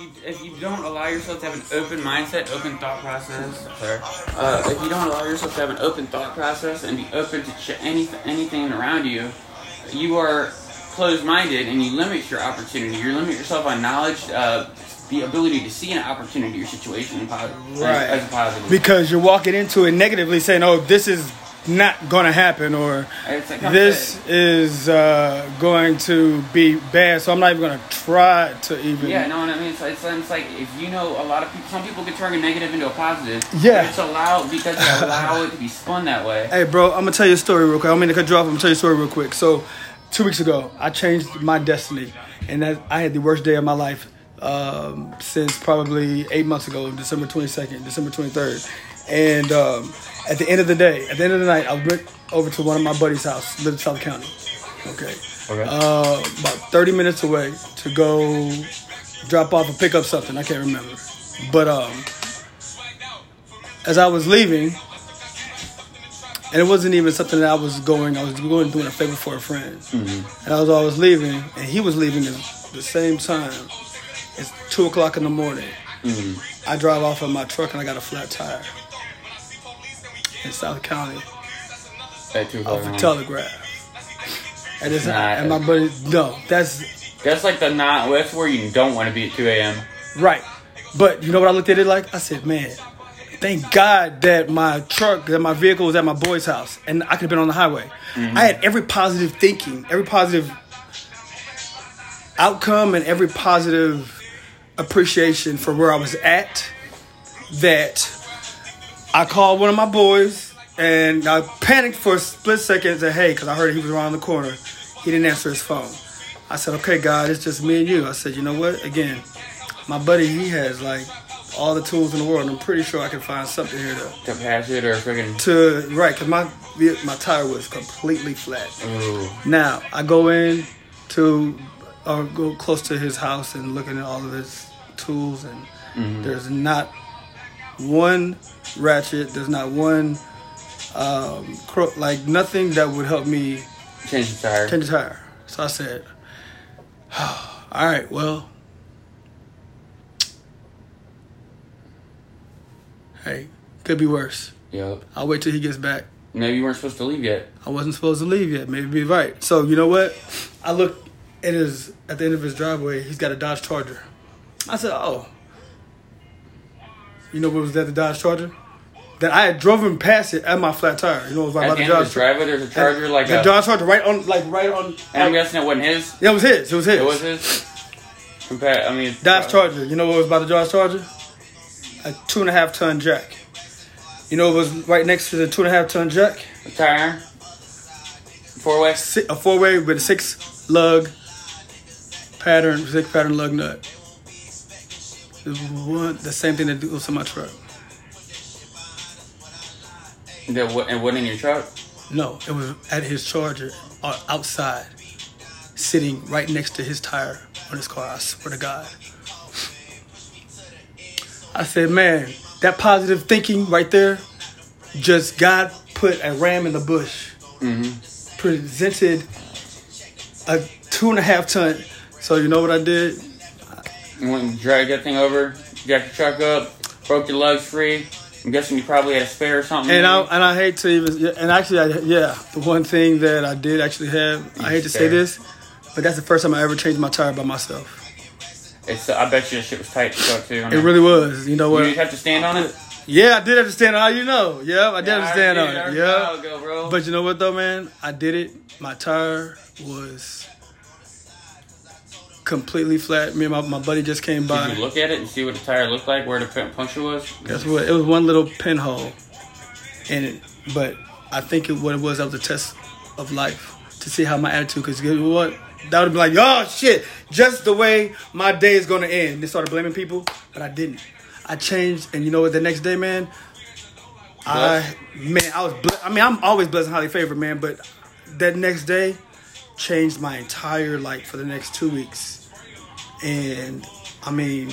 you if you don't allow yourself to have an open mindset, open thought process, uh, if you don't allow yourself to have an open thought process and be open to ch- any anything around you, you are closed-minded and you limit your opportunity. You limit yourself on knowledge, uh, the ability to see an opportunity or situation positive, Right. as, as a positive. because you're walking into it negatively, saying, "Oh, this is not going to happen," or It's like I'm "This is uh, going to be bad." So I'm not even going to try to even. Yeah, no, what I mean, it's, it's, it's like if you know a lot of people, some people can turn a negative into a positive. Yeah. it's allowed because they allow it to be spun that way. Hey, bro, I'm gonna tell you a story real quick. I'm gonna cut you off. I'm gonna tell you a story real quick. So, two weeks ago, I changed my destiny, and that I had the worst day of my life um, since probably eight months ago, December 22nd, December 23rd. And um, at the end of the day, at the end of the night, I went over to one of my buddy's house, lived in South County. Okay. Okay. Uh, about 30 minutes away to go drop off or pick up something. I can't remember. But um, as I was leaving, and it wasn't even something that I was going. I was going doing a favor for a friend, Mm-hmm. and I was always leaving, and he was leaving at the same time. It's two o'clock in the morning. Mm-hmm. I drive off of my truck and I got a flat tire in South County At two off the telegraph. And, it's, Nah. and my buddy, no, that's That's like the not. That's where you don't want to be at two a.m. Right. But you know what I looked at it like? I said, man, thank God that my truck, that my vehicle was at my boy's house and I could have been on the highway. Mm-hmm. I had every positive thinking, every positive outcome, and every positive appreciation for where I was at that I called one of my boys and I panicked for a split second and said, hey, because I heard he was around the corner. He didn't answer his phone. I said, okay, God, it's just me and you. I said, you know what? Again, my buddy, he has like all the tools in the world. I'm pretty sure I can find something here to, To pass it or freaking. to right, because my my tire was completely flat. Ooh. Now I go in to or go close to his house and looking at all of his tools, and mm-hmm. there's not one ratchet. There's not one um, cro- like nothing that would help me Change the tire. change the tire. So I said, "All right, well, hey, could be worse. Yep. I'll wait till he gets back." Maybe you weren't supposed to leave yet. I wasn't supposed to leave yet. Maybe be right. So you know what? I look at his at the end of his driveway. He's got a Dodge Charger. I said, "Oh, you know what was at the Dodge Charger? That I had driven past it at my flat tire. You know what was At about the the of Dodge there's a charger like the a. Dodge Charger right on, like right on. and I'm like- guessing it wasn't his. yeah, it was his. It was his. It was his. Compare. I mean. Dodge uh, Charger. You know what was about the Dodge Charger? A two and a half ton jack. You know it was right next to the two and a half ton jack? A tire. Four way. si- a four way with a six lug pattern, six pattern lug nut. One, the same thing that was on my truck. That wa- it wasn't in your truck. No, it was at his charger uh, outside, sitting right next to his tire on his car. I swear to God. I said, man, that positive thinking right there, just God put a ram in the bush. Presented a two and a half ton. So you know what I did? You went and dragged that thing over, jacked your truck up, broke your lugs free. I'm guessing you probably had a spare or something. And I and I hate to even and actually I, yeah the one thing that I did actually have I hate to say this, but that's the first time I ever changed my tire by myself. It's, I bet you that shit was tight to truck too. It really was. You know You what? just have to stand on it. Yeah, I did understand how you know. Yeah, I did understand I on it. did. I Yeah. already know, go, bro. But you know what though, man? I did it. My tire was completely flat. Me and my, my buddy just came by. Did you look at it and see what the tire looked like, where the pu- puncture was? Guess what? It was one little pinhole in it, but I think it, what it was, that was a test of life to see how my attitude. You know what? That would be like, oh shit, just the way my day is gonna end. They started blaming people, but I didn't. I changed, and you know what? The next day, man, I man, I was. Ble- I mean, I'm always blessed and highly favored, man. But that next day changed my entire life for the next two weeks, and I mean,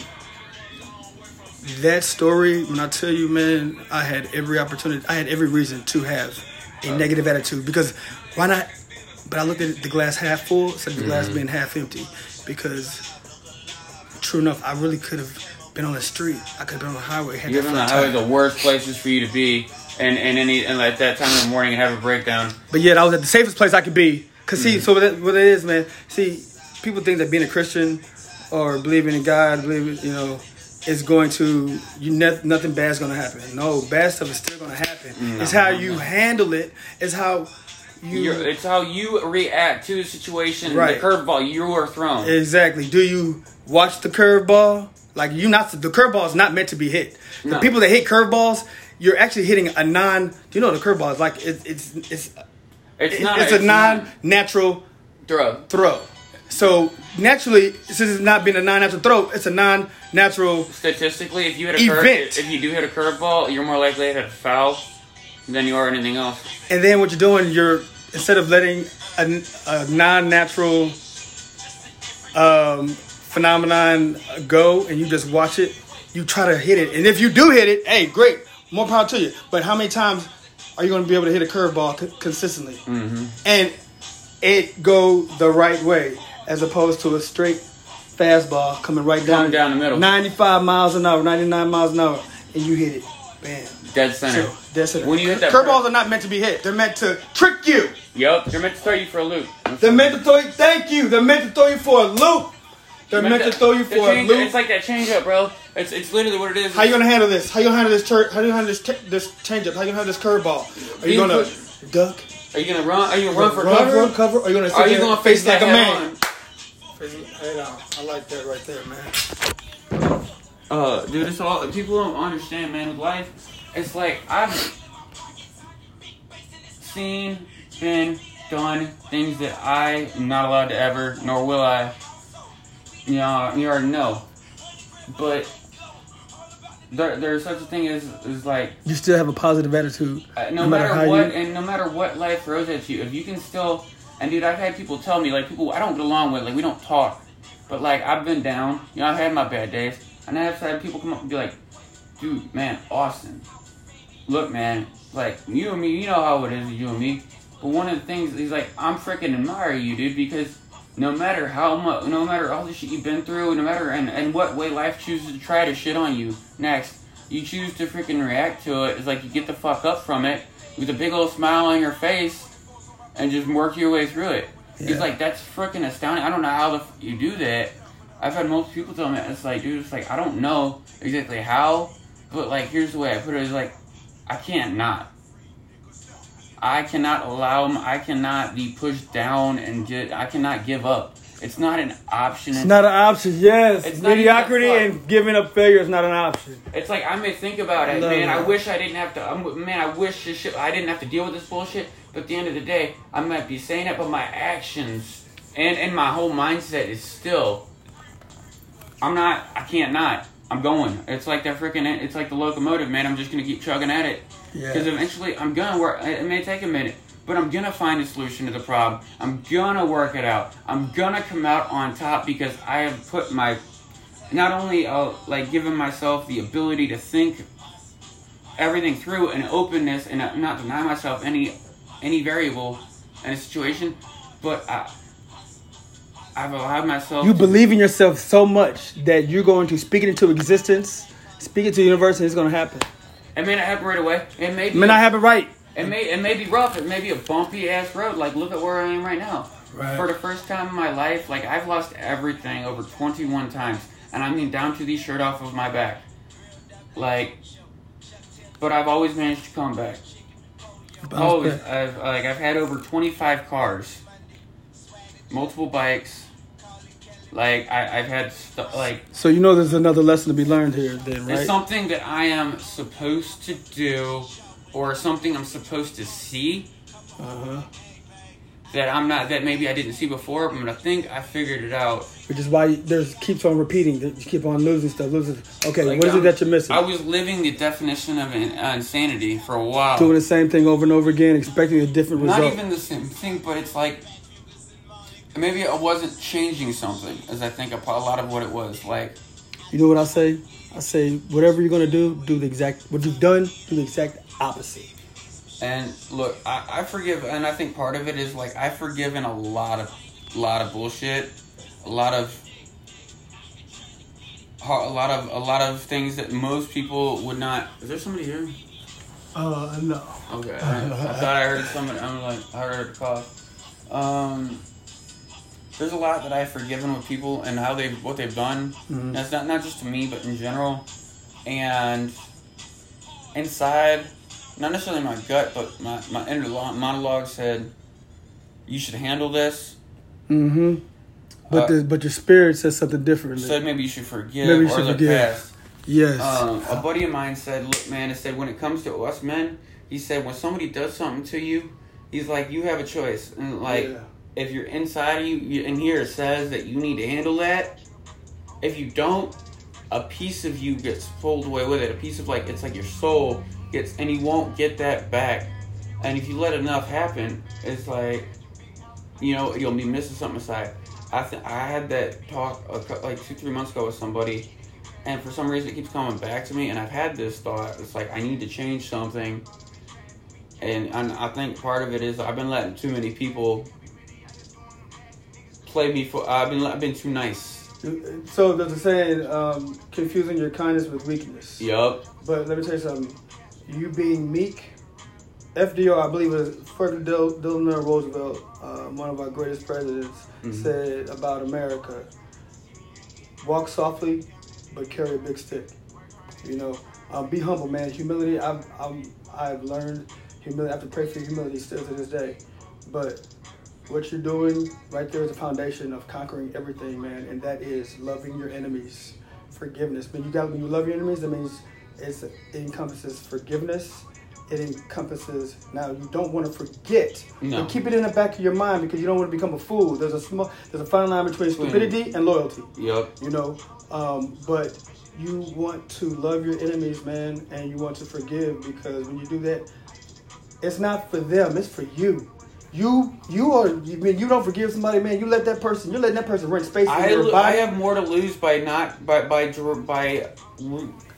that story, when I tell you, man, I had every opportunity, I had every reason to have a uh. negative attitude because why not? But I looked at the glass half full instead of the glass mm-hmm. being half empty because true enough, I really could have been on the street. I could have been on the highway. Had You're on the highway, the worst places for you to be, and and any and at that time in the morning and have a breakdown. But yet I was at the safest place I could be. Cause see, mm. so what it, what it is, man. See, people think that being a Christian or believing in God, believing, you know, is going to you. Ne- nothing bad's gonna happen. No, bad stuff is still gonna happen. Mm, it's how you handle it. It's how you You're, it's how you react to the situation, Right. the curveball you are thrown. exactly. Do you watch the curveball? Like you not the curveball is not meant to be hit. The people that hit curveballs, you're actually hitting a non. Do you know the curveball is like? It, it's it's it's not. it's a non-natural throw. throw. So naturally, since it's not being a non-natural throw, it's a non-natural. Statistically, if you hit a curve, if you do hit a curveball, you're more likely to hit a foul than you are anything else. And then what you're doing, you're instead of letting a, a non-natural um, phenomenon go, and you just watch it, you try to hit it. And if you do hit it, hey, great, more power to you. But how many times are you going to be able to hit a curveball co- consistently? Mm-hmm. And it go the right way, as opposed to a straight fastball coming right down, Coming down the middle. 95 miles an hour, 99 miles an hour, and you hit it. Bam. Dead center. So that's it. When you hit that curveballs are not meant to be hit. They're meant to trick you. Yep. they're meant to throw you for a loop. They're meant to throw you. Thank you. They're meant to throw you for a loop. They're meant to throw you for a loop. It's like that changeup, bro. It's it's literally what it is. How you gonna handle this? How you gonna handle this? Tur- how you gonna handle this? T- this changeup? How you gonna handle this curveball? Are you You gonna put- duck? Are you gonna run? Are you gonna run for run cover? For cover? Are you gonna? sit Are you gonna face like a man? on? Face it head on. I like that right there, man. Uh, dude, it's all people don't understand, man. With life, it's like I've seen, been, done things that I am not allowed to ever, nor will I. You know, you already know. But there, there's such a thing as is like You still have a positive attitude, uh, no, matter, what, and no matter what life throws at you, if you can still, and dude, I've had people tell me like people I don't get along with, like we don't talk, but like I've been down, you know, I've had my bad days, and I've had people come up and be like, dude, man, Austin, look, man, like you and me, you know how it is, you and me, but one of the things is like I'm freaking admire you, dude, because no matter how much, no matter all the shit you've been through, no matter and, and what way life chooses to try to shit on you next, you choose to freaking react to it. It's like you get the fuck up from it with a big old smile on your face and just work your way through it. Yeah. It's like that's freaking astounding. I don't know how the f- you do that. I've had most people tell me it's like, dude, it's like I don't know exactly how, but like here's the way I put it: is like I can't not. I cannot allow I cannot be pushed down and get. I cannot give up. It's not an option. It's not an option. Yes, It's not mediocrity and giving up failure is not an option. It's like I may think about it, man. I wish I didn't have to. I'm, man, I wish this shit. I didn't have to deal with this bullshit. But at the end of the day, I might be saying it, but my actions and and my whole mindset is still. I'm not. I can't not. I'm going. It's like that freaking. It's like the locomotive, man. I'm just gonna keep chugging at it. Yeah. Because eventually, I'm gonna work. It may take a minute, but I'm gonna find a solution to the problem. I'm gonna work it out. I'm gonna come out on top because I have put my, not only uh, like giving myself the ability to think everything through and openness and not- not deny myself any any variable in a situation, but I, I've allowed myself. You to- believe in yourself so much that you're going to speak it into existence, speak it to the universe, and it's going to happen. It may not happen right away. It may It be. may not happen right. It may it may be rough. It may be a bumpy ass road. Like look at where I am right now. Right. For the first time in my life, like I've lost everything over 21 times, and I mean down to the shirt off of my back. Like, but I've always managed to come back. Always, I've like I've had over 25 cars, multiple bikes. Like I, I've had stu- like So you know there's another lesson to be learned here, then, right? it's something that I am supposed to do, or something I'm supposed to see Uh-huh. that I'm not that maybe I didn't see before, but I think I figured it out. Which is why there's keeps on repeating. You keep on losing stuff, losing. Okay, Like, what is I'm- it that you're missing? I was living the definition of in, uh, insanity for a while. Doing the same thing over and over again, expecting a different Not result. Not even the same thing, but it's like maybe I wasn't changing something, as I think a, a lot of what it was. Like You know what I say? I say whatever you're gonna do, do the exact what you've done, do the exact opposite. And look, I, I forgive, and I think part of it is like I've forgiven a lot of, lot of bullshit, a lot of a lot of a lot of things that most people would not. Is there somebody here? Uh, no. Okay, I, I thought I heard somebody. I'm like, I heard a cough. Um, there's a lot that I've forgiven with people and how they what they've done. Mhm. That's not not just to me, but in general. And inside, not necessarily my gut, but my my inner lo- monologue said, "You should handle this." Mm-hmm. But Uh, the, but your spirit says something different. Said maybe you should forgive Maybe you or should forgive. past. yes. Um, a buddy of mine said, "Look, man," I said, when it comes to us men, he said, when somebody does something to you, he's like, you have a choice, and like, Yeah. If you're inside of you, you, in here it says that you need to handle that. If you don't, a piece of you gets pulled away with it. A piece of like, it's like your soul gets, and you won't get that back. And if you let enough happen, it's like, you know, you'll be missing something aside. I I had that talk a, like two three months ago with somebody, and for some reason it keeps coming back to me. And I've had this thought. It's like I need to change something. And, and I think part of it is I've been letting too many people play me for. I've been I've been too nice. So there's a saying, um, confusing your kindness with weakness. Yup. But let me tell you something. You being meek, FDR, I believe it was Frederick Del- Delano Roosevelt, uh, one of our greatest presidents, Mhm. said about America: walk softly, but carry a big stick. You know, um, be humble, man. Humility. I've I'm, I've learned humility. I have to pray for humility still to this day. But what you're doing right there is the foundation of conquering everything, man, and that is loving your enemies, forgiveness. When you got when you love your enemies, that means it's it encompasses forgiveness. It encompasses now you don't want to forget, No. but keep it in the back of your mind because you don't want to become a fool. There's a small there's a fine line between stupidity and loyalty Yup. you know um, but you want to love your enemies man and you want to forgive because when you do that it's not for them it's for you you you are you mean you don't forgive somebody man you let that person you let that person rent space in I, lo- body I have more to lose by not by by by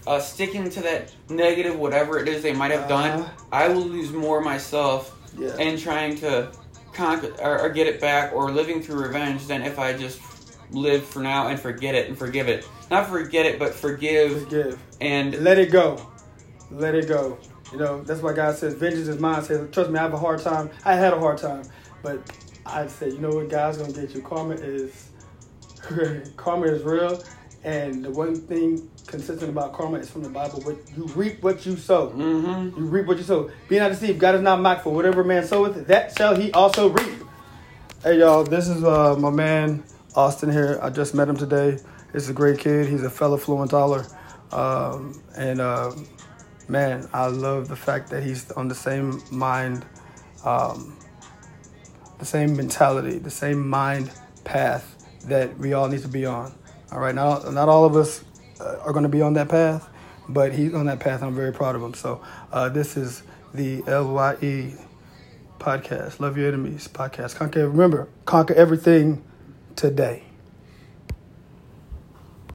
uh, sticking to that negative whatever it is they might have done. Uh-huh. I will lose more myself Yeah. in trying to conquer or, or get it back or living through revenge than if I just live for now and forget it and forgive it. Not forget it, but forgive forgive and let it go let it go you know that's why god says vengeance is mine. Says trust me i have a hard time. I had a hard time but i said you know what? God's gonna get you. Karma is karma is real and the one thing consistent about karma is from the bible what you reap what you sow. Mm-hmm. you reap what you sow. Be not deceived. God is not mocked for whatever man soweth that shall he also reap. Hey y'all this is uh, my man austin here. I just met him today. He's a great kid. He's a fellow fluent dollar. Um, and uh, man i love the fact that he's on the same mind um, the same mentality the same mind path that we all need to be on. All right not, not all of us uh, are going to be on that path but he's on that path i'm very proud of him. So uh, this is the lye podcast love your enemies podcast. Conquer remember conquer everything today